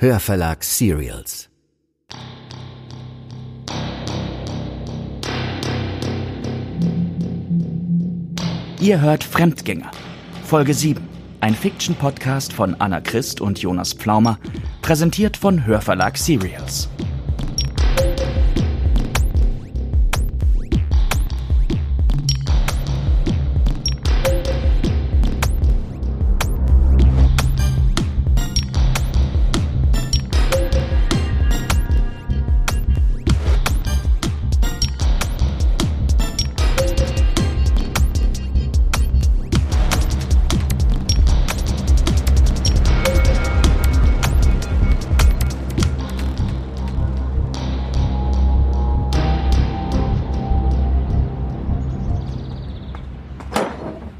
Hörverlag Serials. Ihr hört Fremdgänger. Folge 7. Ein Fiction-Podcast von Anna Christ und Jonas Pflaumer, präsentiert von Hörverlag Serials.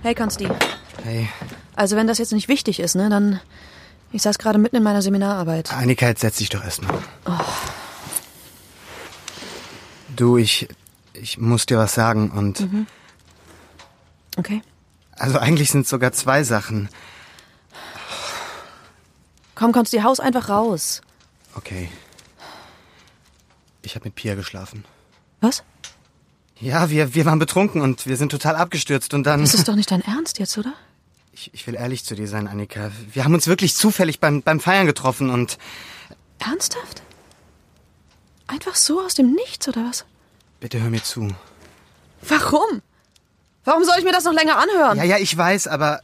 Hey, Konsti. Hey, Also, wenn das jetzt nicht wichtig ist, ne, dann. Ich saß gerade mitten in meiner Seminararbeit. Jetzt setz dich doch erstmal. Du, ich, ich muss dir was sagen und Okay. also eigentlich sind es sogar zwei Sachen. Komm, Konsti, haus einfach raus. Okay. Ich habe mit Pia geschlafen. Was? Ja, wir, wir waren betrunken und wir sind total abgestürzt und dann. Das ist doch nicht dein Ernst jetzt, oder? Ich, ich will ehrlich zu dir sein, Annika. Wir haben uns wirklich zufällig beim, beim Feiern getroffen und Ernsthaft? Einfach so aus dem Nichts, oder was? bitte hör mir zu. Warum? Warum soll ich mir das noch länger anhören? Ja, ja, ich weiß, aber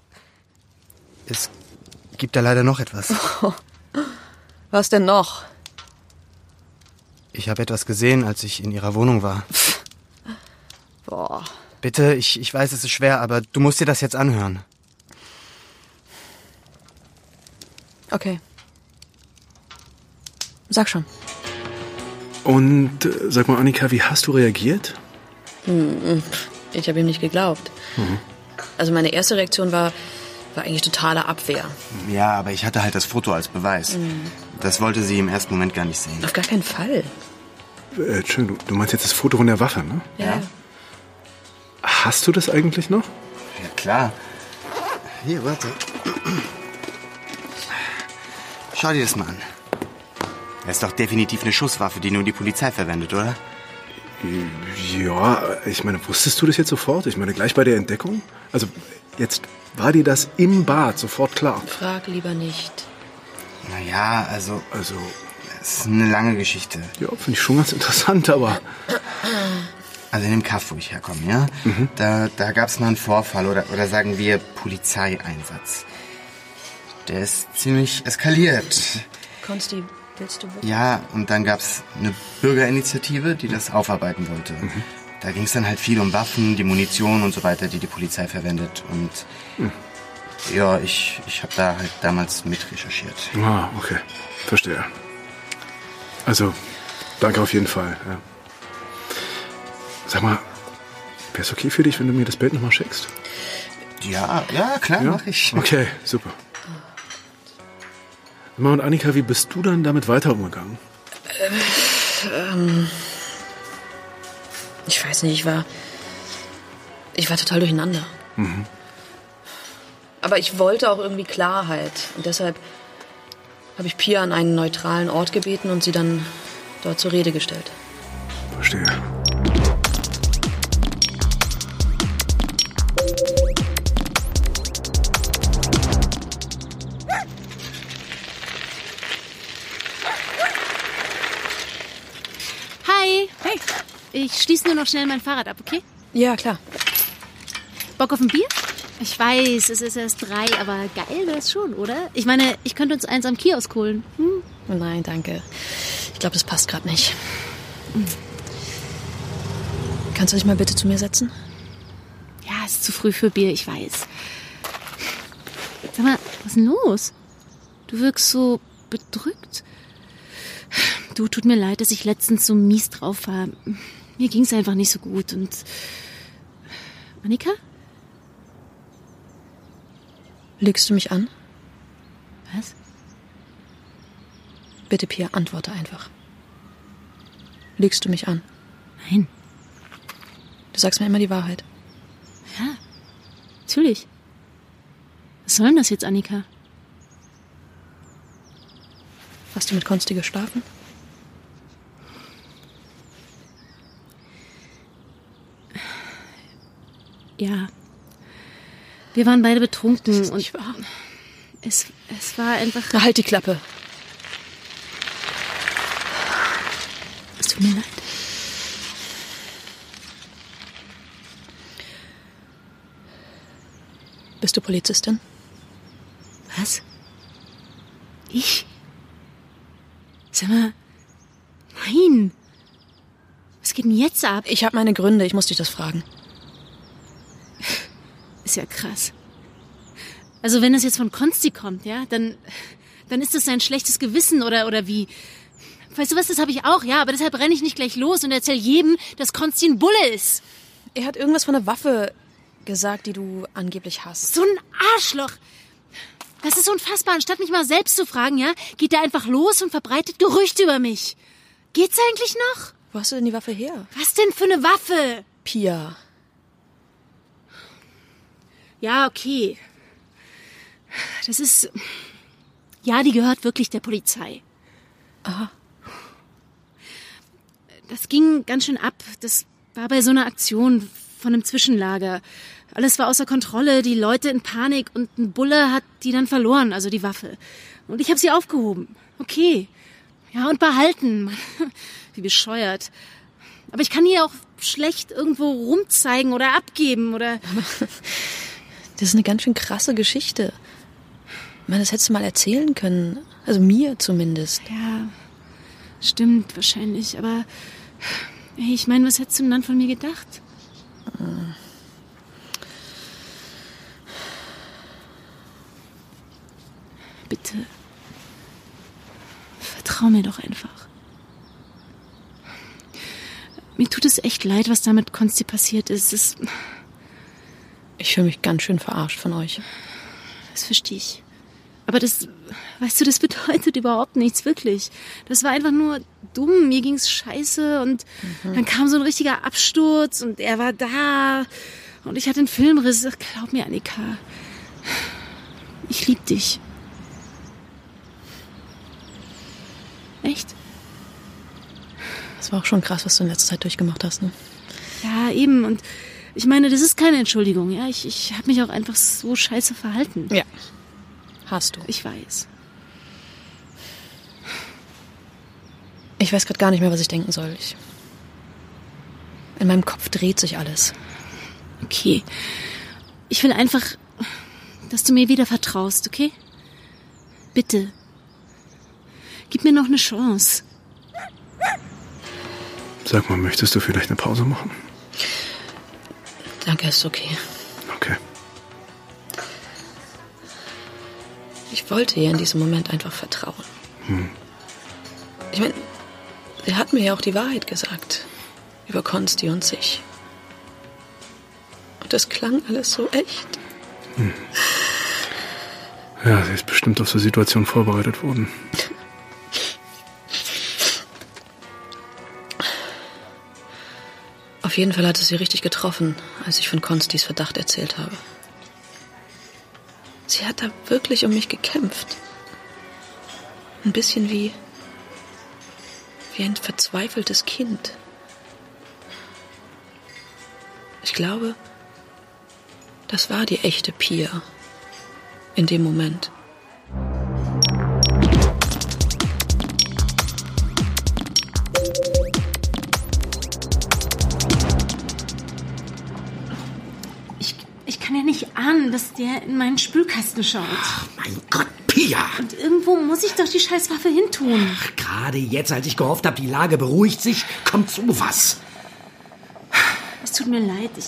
es gibt da leider noch etwas. Was denn noch? Ich habe etwas gesehen, als ich in ihrer Wohnung war. Boah. Bitte, ich, ich weiß, es ist schwer, aber du musst dir das jetzt anhören. Okay. Sag schon. Und äh, sag mal, Annika, wie hast du reagiert? Ich habe ihm nicht geglaubt. Also meine erste Reaktion war, war eigentlich totale Abwehr. Ja, aber ich hatte halt das Foto als Beweis. Das wollte sie im ersten Moment gar nicht sehen. Auf gar keinen Fall. Äh, Entschuldigung, du, du meinst jetzt das Foto von der Waffe, ne? Ja. Hast du das eigentlich noch? Ja, klar. Hier, warte. Schau dir das mal an. Das ist doch definitiv eine Schusswaffe, die nur die Polizei verwendet, oder? Ja, ich meine, wusstest du das jetzt sofort? Ich meine, gleich bei der Entdeckung? Also, jetzt war dir das im Bad sofort klar. Frag lieber nicht. Naja, also, Also, es ist eine lange Geschichte. ja, finde ich schon ganz interessant, aber Also in dem Kaff, wo ich herkomme, ja? Da, da gab es mal einen Vorfall oder, oder sagen wir Polizeieinsatz. Der ist ziemlich eskaliert. Konsti, willst du wirklich? Ja, und dann gab's eine Bürgerinitiative, die das aufarbeiten wollte. Da ging's dann halt viel um Waffen, die Munition und so weiter, die die Polizei verwendet. Und ja, ich, ich habe da halt damals mit recherchiert. Ah, okay. Verstehe. Also, danke auf jeden Fall. Ja. Sag mal, wäre es okay für dich, wenn du mir das Bild nochmal schickst? Ja, ja, klar, mach ich. Okay, super. Mal, und Annika, wie bist du dann damit weiter umgegangen? Ich weiß nicht, ich war. Ich war total durcheinander. Aber ich wollte auch irgendwie Klarheit. Und deshalb habe ich Pia an einen neutralen Ort gebeten und sie dann dort zur Rede gestellt. Verstehe. Ich schließe nur noch schnell mein Fahrrad ab, okay? Ja, klar. Bock auf ein Bier? Ich weiß, es ist erst drei, aber geil wäre es schon, oder? Ich meine, ich könnte uns eins am Kiosk holen. Hm? Nein, danke. Ich glaube, das passt gerade nicht. Kannst du dich mal bitte zu mir setzen? Ja, ist zu früh für Bier, ich weiß. Sag mal, was ist denn los? Du wirkst so bedrückt. Du, tut mir leid, dass ich letztens so mies drauf war. Mir ging's einfach nicht so gut und... Annika? Lügst du mich an? Was? Bitte, Pia, antworte einfach. Lügst du mich an? Nein. Du sagst mir immer die Wahrheit. Ja, natürlich. Was soll denn das jetzt, Annika? Hast du mit Konsti geschlafen? Ja. Wir waren beide betrunken Das ist und nicht wahr. es, es war einfach. Na, halt die Klappe. Es tut mir leid. Bist du Polizistin? Was? Ich? Sag mal. Nein. Was geht denn jetzt ab? Ich habe meine Gründe, ich muss dich das fragen. Ist ja krass. Also wenn es jetzt von Konsti kommt, ja, dann, dann ist das sein schlechtes Gewissen oder, oder wie? Weißt du was, das habe ich auch, ja, aber deshalb renne ich nicht gleich los und erzähl jedem, dass Konsti ein Bulle ist. Er hat irgendwas von einer Waffe gesagt, die du angeblich hast. So ein Arschloch. Das ist unfassbar. Anstatt mich mal selbst zu fragen, ja, geht er einfach los und verbreitet Gerüchte über mich. Geht's eigentlich noch? Wo hast du denn die Waffe her? Was denn für eine Waffe? Pia. Ja, okay. Das ist. Ja, die gehört wirklich der Polizei. Aha. Das ging ganz schön ab. Das war bei so einer Aktion von einem Zwischenlager. Alles war außer Kontrolle, die Leute in Panik und ein Bulle hat die dann verloren, also die Waffe. Und ich habe sie aufgehoben. Okay. Ja, und behalten. Wie bescheuert. Aber ich kann hier auch schlecht irgendwo rumzeigen oder abgeben oder. Das ist eine ganz schön krasse Geschichte. Ich meine, das hättest du mal erzählen können. Also mir zumindest. Ja, stimmt wahrscheinlich, aber hey, ich meine, was hättest du denn dann von mir gedacht? Bitte. Vertrau mir doch einfach. Mir tut es echt leid, was da mit Konsti passiert ist. Das, Ich fühle mich ganz schön verarscht von euch. das verstehe ich. Aber das, weißt du, das bedeutet überhaupt nichts, wirklich. Das war einfach nur dumm. Mir ging's scheiße und dann kam so ein richtiger Absturz und er war da und ich hatte einen Filmriss. Ach, Glaub mir, Annika. Ich lieb dich. Echt? Das war auch schon krass, was du in letzter Zeit durchgemacht hast. Ne? Ja, eben. Und ich meine, das ist keine Entschuldigung. Ja, ich, ich habe mich auch einfach so scheiße verhalten. Ja. Hast du. Ich weiß. Ich weiß gerade gar nicht mehr, was ich denken soll. Ich in meinem Kopf dreht sich alles. Okay. Ich will einfach, dass du mir wieder vertraust, okay? Bitte. Gib mir noch eine Chance. Sag mal, möchtest du vielleicht eine Pause machen? Danke, ist okay. Okay. Ich wollte ihr in diesem Moment einfach vertrauen. Ich meine, sie hat mir ja auch die Wahrheit gesagt. Über Konsti und sich. Und das klang alles so echt. Ja, sie ist bestimmt auf so Situationen vorbereitet worden. Auf jeden Fall hat es sie richtig getroffen, als ich von Konstis Verdacht erzählt habe. Sie hat da wirklich um mich gekämpft. Ein bisschen wie. wie ein verzweifeltes Kind. Ich glaube, das war die echte Pia. In dem Moment. Nicht ahnen, dass der in meinen Spülkasten schaut. Mein Gott, Pia! Und irgendwo muss ich doch die Scheißwaffe hintun. Gerade jetzt, als ich gehofft habe, die Lage beruhigt sich, kommt sowas. Es tut mir leid. Ich,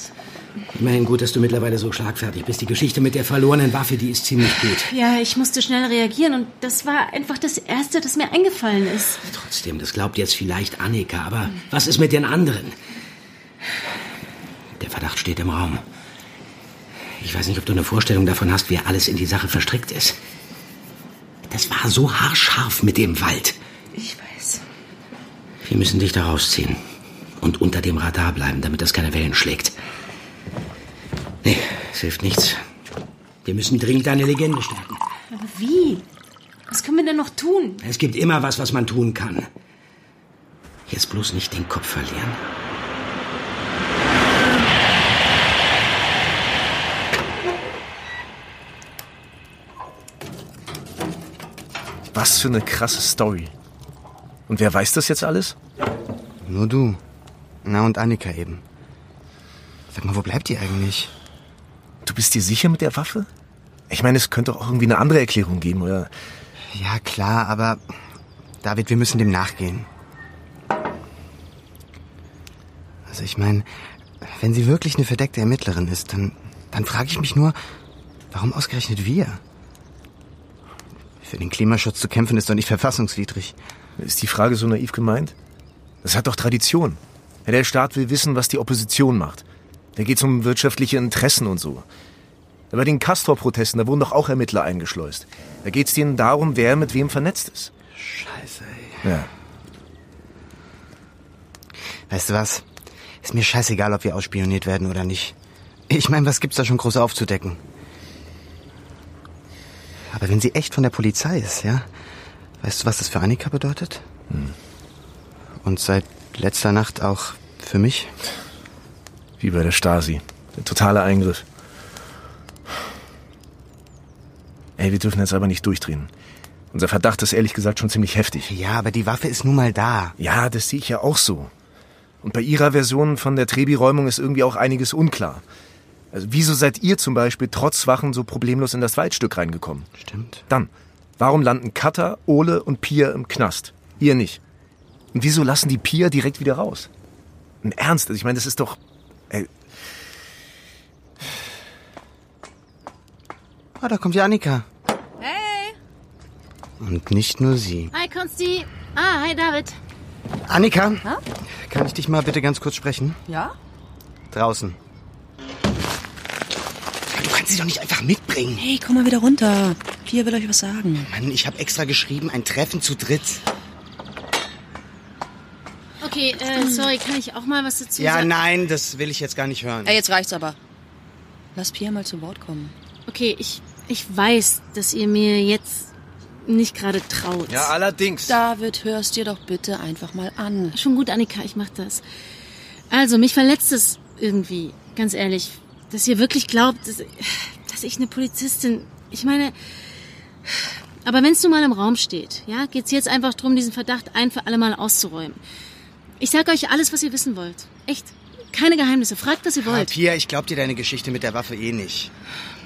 Immerhin gut, dass du mittlerweile so schlagfertig bist. Die Geschichte mit der verlorenen Waffe, die ist ziemlich gut. ja, ich musste schnell reagieren und das war einfach das Erste, das mir eingefallen ist. Trotzdem, das glaubt jetzt vielleicht Annika, aber was ist mit den anderen? Der Verdacht steht im Raum. Ich weiß nicht, ob du eine Vorstellung davon hast, wie alles in die Sache verstrickt ist. Das war so haarscharf mit dem Wald. Ich weiß. Wir müssen dich da rausziehen. Und unter dem Radar bleiben, damit das keine Wellen schlägt. Nee, es hilft nichts. Wir müssen dringend deine Legende stärken. Aber wie? Was können wir denn noch tun? Es gibt immer was, was man tun kann. Jetzt bloß nicht den Kopf verlieren. Was für eine krasse Story. Und wer weiß das jetzt alles? Nur du. Na und Annika eben. Sag mal, wo bleibt die eigentlich? Du bist dir sicher mit der Waffe? Ich meine, es könnte auch irgendwie eine andere Erklärung geben, oder? Ja, klar, aber David, wir müssen dem nachgehen. Also ich meine, wenn sie wirklich eine verdeckte Ermittlerin ist, dann, dann frage ich mich nur, warum ausgerechnet wir? Für den Klimaschutz zu kämpfen ist doch nicht verfassungswidrig. Ist die Frage so naiv gemeint? Das hat doch Tradition. Der Staat will wissen, was die Opposition macht. Da geht's um wirtschaftliche Interessen und so. Bei den Castor-Protesten, da wurden doch auch Ermittler eingeschleust. Da geht's denen darum, wer mit wem vernetzt ist. Scheiße, ey. Ja. Weißt du was? Ist mir scheißegal, ob wir ausspioniert werden oder nicht. Ich meine, was gibt's da schon groß aufzudecken? Aber wenn sie echt von der Polizei ist, ja? Weißt du, was das für Annika bedeutet? Hm. Und seit letzter Nacht auch für mich? Wie bei der Stasi. Der totale Eingriff. Ey, wir dürfen jetzt aber nicht durchdrehen. Unser Verdacht ist ehrlich gesagt schon ziemlich heftig. Ja, aber die Waffe ist nun mal da. Ja, das sehe ich ja auch so. Und bei Ihrer Version von der Trebi-Räumung ist irgendwie auch einiges unklar. Also wieso seid ihr zum Beispiel trotz Wachen so problemlos in das Waldstück reingekommen? Stimmt. Dann, warum landen Cutter, Ole und Pia im Knast? Ihr nicht. Und wieso lassen die Pia direkt wieder raus? Im Ernst, also ich meine, das ist doch... Ey, Ah, da kommt ja Annika. Hey! Und nicht nur sie. Hi, Konsti. Ah, hi, David. Annika, kann ich dich mal bitte ganz kurz sprechen? Ja? Draußen. Kannst sie doch nicht einfach mitbringen. Hey, komm mal wieder runter. Pia will euch was sagen. Mann, ich habe extra geschrieben, ein Treffen zu dritt. Okay, äh, sorry, kann ich auch mal was dazu Ja, sagen? nein, das will ich jetzt gar nicht hören. Ey, jetzt reicht's aber. Lass Pia mal zu Wort kommen. Okay, ich, ich weiß, dass ihr mir jetzt nicht gerade traut. ja, allerdings. David, hörst dir doch bitte einfach mal an. Schon gut, Annika, ich mach das. Also, mich verletzt es irgendwie, ganz ehrlich, dass ihr wirklich glaubt, dass, dass ich eine Polizistin. Ich meine, aber wenn es nun mal im Raum steht, ja, geht's jetzt einfach drum, diesen Verdacht ein für alle Mal auszuräumen. Ich sag euch alles, was ihr wissen wollt. Echt. Keine Geheimnisse. Fragt, was ihr Ah, wollt. Pia, ich glaub dir deine Geschichte mit der Waffe eh nicht.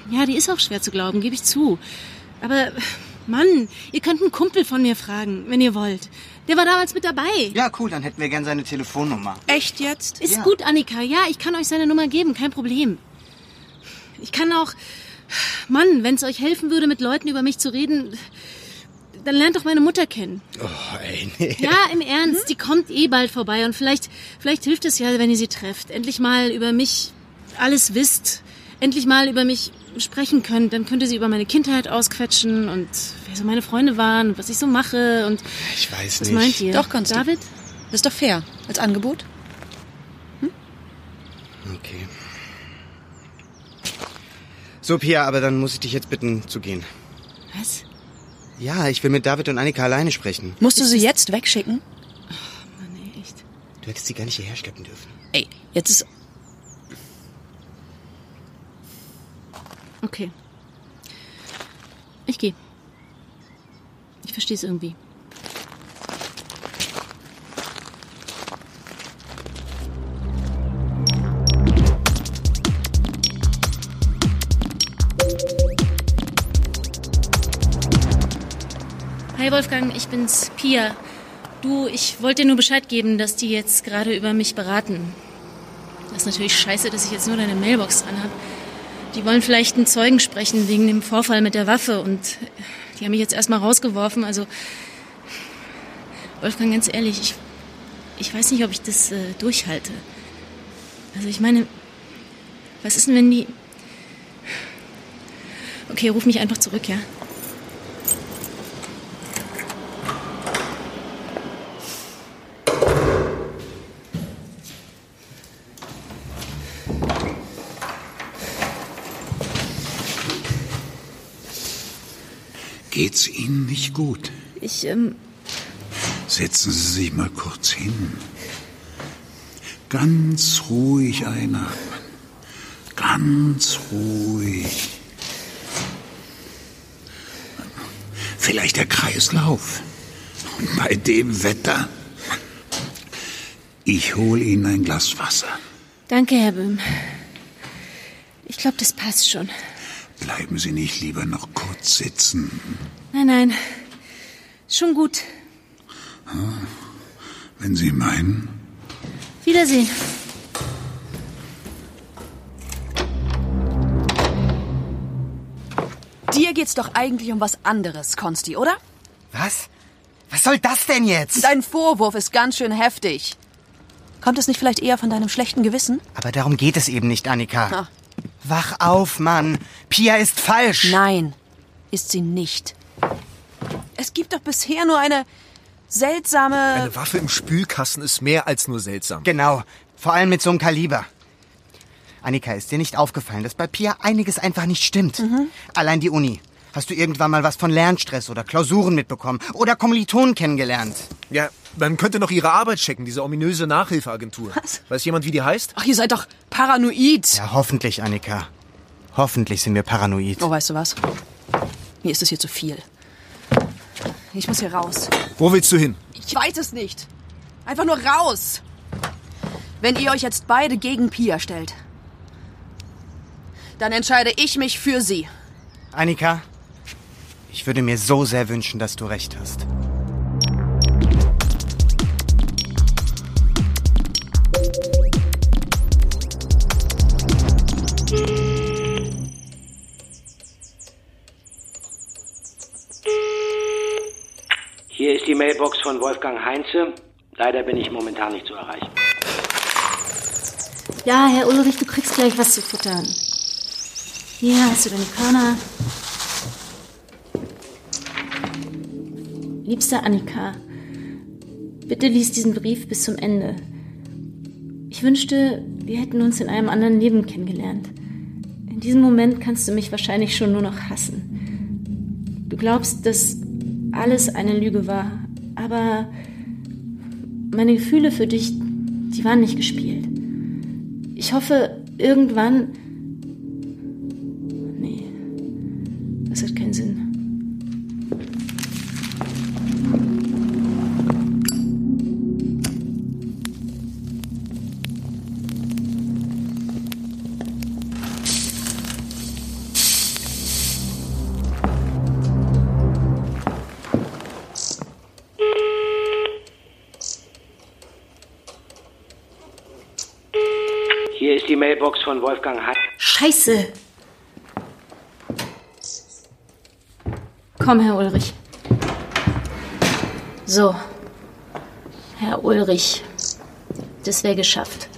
Ja, die ist auch schwer zu glauben, gebe ich zu. Aber, Mann, ihr könnt einen Kumpel von mir fragen, wenn ihr wollt. Der war damals mit dabei. Ja, cool, dann hätten wir gern seine Telefonnummer. Echt jetzt? Ist Ja. gut, Annika. Ja, ich kann euch seine Nummer geben, kein Problem. Ich kann auch. Mann, wenn es euch helfen würde, mit Leuten über mich zu reden, dann lernt doch meine Mutter kennen. Oh, ey, nee. Ja, im Ernst, die kommt eh bald vorbei und vielleicht, vielleicht hilft es ja, wenn ihr sie trefft. Endlich mal über mich alles wisst. Endlich mal über mich sprechen könnt. Dann könnt ihr sie über meine Kindheit ausquetschen und wer so meine Freunde waren und was ich so mache und Ich weiß was nicht. meint ihr? Doch, kannst du. David? Das ist doch fair. Als Angebot. Okay. So, Pia, aber dann muss ich dich jetzt bitten, zu gehen. Was? Ja, ich will mit David und Annika alleine sprechen. Musst du sie jetzt wegschicken? Mann, ey, echt. Du hättest sie gar nicht hierher schleppen dürfen. Ey, jetzt ist... Okay. Ich gehe. Ich verstehe es irgendwie. Hi Wolfgang, ich bin's, Pia. Du, ich wollte dir nur Bescheid geben, dass die jetzt gerade über mich beraten. Das ist natürlich scheiße, dass ich jetzt nur deine Mailbox dran habe. Die wollen vielleicht einen Zeugen sprechen wegen dem Vorfall mit der Waffe und die haben mich jetzt erstmal rausgeworfen. Also, Wolfgang, ganz ehrlich, ich, ich weiß nicht, ob ich das äh, durchhalte. Also, ich meine, was ist denn, wenn die. Okay, ruf mich einfach zurück, ja? Geht's Ihnen nicht gut? Ich, ähm, Setzen Sie sich mal kurz hin. Ganz ruhig einatmen. Ganz ruhig. Vielleicht der Kreislauf. Und bei dem Wetter. Ich hole Ihnen ein Glas Wasser. danke, Herr Böhm. Ich glaube, das passt schon. Bleiben Sie nicht lieber noch kurz sitzen. Nein, nein. Schon gut. Wenn Sie meinen. Wiedersehen. Dir geht's doch eigentlich um was anderes, Konsti, oder? Was? Was soll das denn jetzt? Dein Vorwurf ist ganz schön heftig. Kommt es nicht vielleicht eher von deinem schlechten Gewissen? Aber darum geht es eben nicht, Annika. Ah. Wach auf, Mann. Pia ist falsch. Nein, ist sie nicht. Es gibt doch bisher nur eine seltsame. Eine Waffe im Spülkasten ist mehr als nur seltsam. Genau. Vor allem mit so einem Kaliber. Annika, ist dir nicht aufgefallen, dass bei Pia einiges einfach nicht stimmt? Mhm. Allein die Uni. Hast du irgendwann mal was von Lernstress oder Klausuren mitbekommen? Oder Kommilitonen kennengelernt? Ja, man könnte noch ihre Arbeit checken, diese ominöse Nachhilfeagentur. Was? Weiß jemand, wie die heißt? Ach, ihr seid doch paranoid. Ja, hoffentlich, Annika. Hoffentlich sind wir paranoid. Oh, weißt du was? Mir ist es hier zu viel. Ich muss hier raus. Wo willst du hin? Ich weiß es nicht. Einfach nur raus. Wenn ihr euch jetzt beide gegen Pia stellt, dann entscheide ich mich für sie. Annika, ich würde mir so sehr wünschen, dass du recht hast. Hier ist die Mailbox von Wolfgang Heinze. Leider bin ich momentan nicht zu erreichen. Ja, Herr Ulrich, du kriegst gleich was zu futtern. Hier hast du deine Körner. Liebste Annika, bitte lies diesen Brief bis zum Ende. Ich wünschte, wir hätten uns in einem anderen Leben kennengelernt. In diesem Moment kannst du mich wahrscheinlich schon nur noch hassen. Du glaubst, dass alles eine Lüge war, aber meine Gefühle für dich, die waren nicht gespielt. Ich hoffe, irgendwann. Mailbox von Wolfgang Heinze. Scheiße! Komm, Herr Ulrich. So. Herr Ulrich. Das wäre geschafft.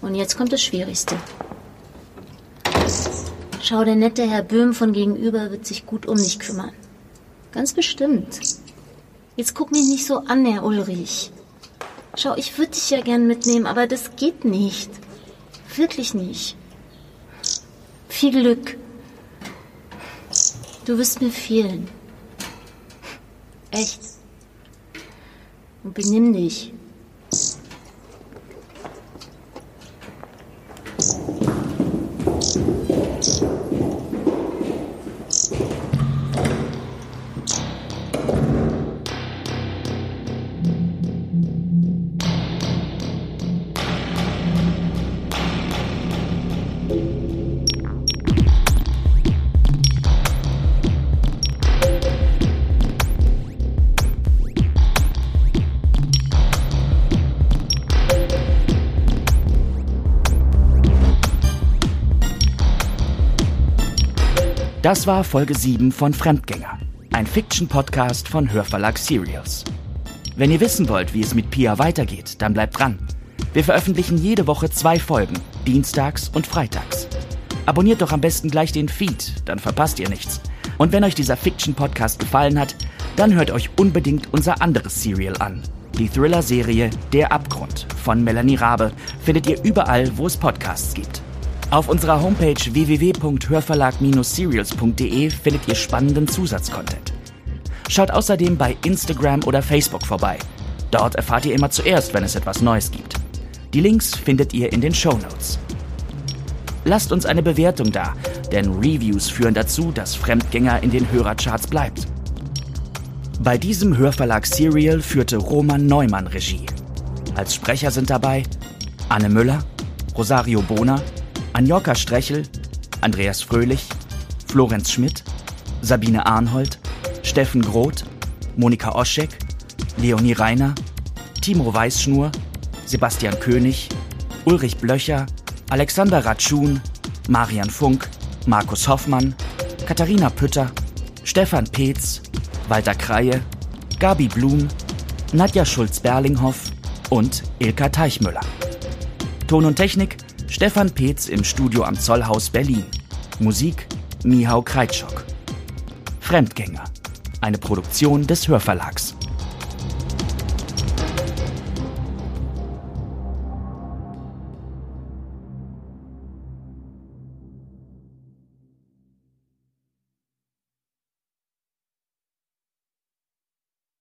Und jetzt kommt das Schwierigste. Schau, der nette Herr Böhm von gegenüber wird sich gut um dich kümmern. Ganz bestimmt. Jetzt guck mich nicht so an, Herr Ulrich. Schau, ich würde dich ja gern mitnehmen, aber das geht nicht. Wirklich nicht. Viel Glück. Du wirst mir fehlen. Echt. Und benimm dich. Das war Folge 7 von Fremdgänger, ein Fiction-Podcast von Hörverlag Serials. Wenn ihr wissen wollt, wie es mit Pia weitergeht, dann bleibt dran. Wir veröffentlichen jede Woche zwei Folgen, dienstags und freitags. Abonniert doch am besten gleich den Feed, dann verpasst ihr nichts. Und wenn euch dieser Fiction-Podcast gefallen hat, dann hört euch unbedingt unser anderes Serial an. Die Thriller-Serie Der Abgrund von Melanie Rabe findet ihr überall, wo es Podcasts gibt. Auf unserer Homepage www.hörverlag-serials.de findet ihr spannenden Zusatzcontent. Schaut außerdem bei Instagram oder Facebook vorbei. Dort erfahrt ihr immer zuerst, wenn es etwas Neues gibt. Die Links findet ihr in den Show Notes. Lasst uns eine Bewertung da, denn Reviews führen dazu, dass Fremdgänger in den Hörercharts bleibt. Bei diesem Hörverlag Serial führte Roman Neumann Regie. Als Sprecher sind dabei Anne Müller, Rosario Bona, Anjoka Strechel, Andreas Fröhlich, Florenz Schmidt, Sabine Arnhold, Steffen Groth, Monika Oschek, Leonie Reiner, Timo Weißschnur, Sebastian König, Ulrich Blöcher, Alexander Ratschun, Marian Funk, Markus Hoffmann, Katharina Pütter, Stefan Peetz, Walter Kreie, Gabi Blum, Nadja Schulz-Berlinghoff und Ilka Teichmüller. Ton und Technik Stefan Peetz im Studio am Zollhaus Berlin. Musik Mihau Kreitschok. Fremdgänger. Eine Produktion des Hörverlags.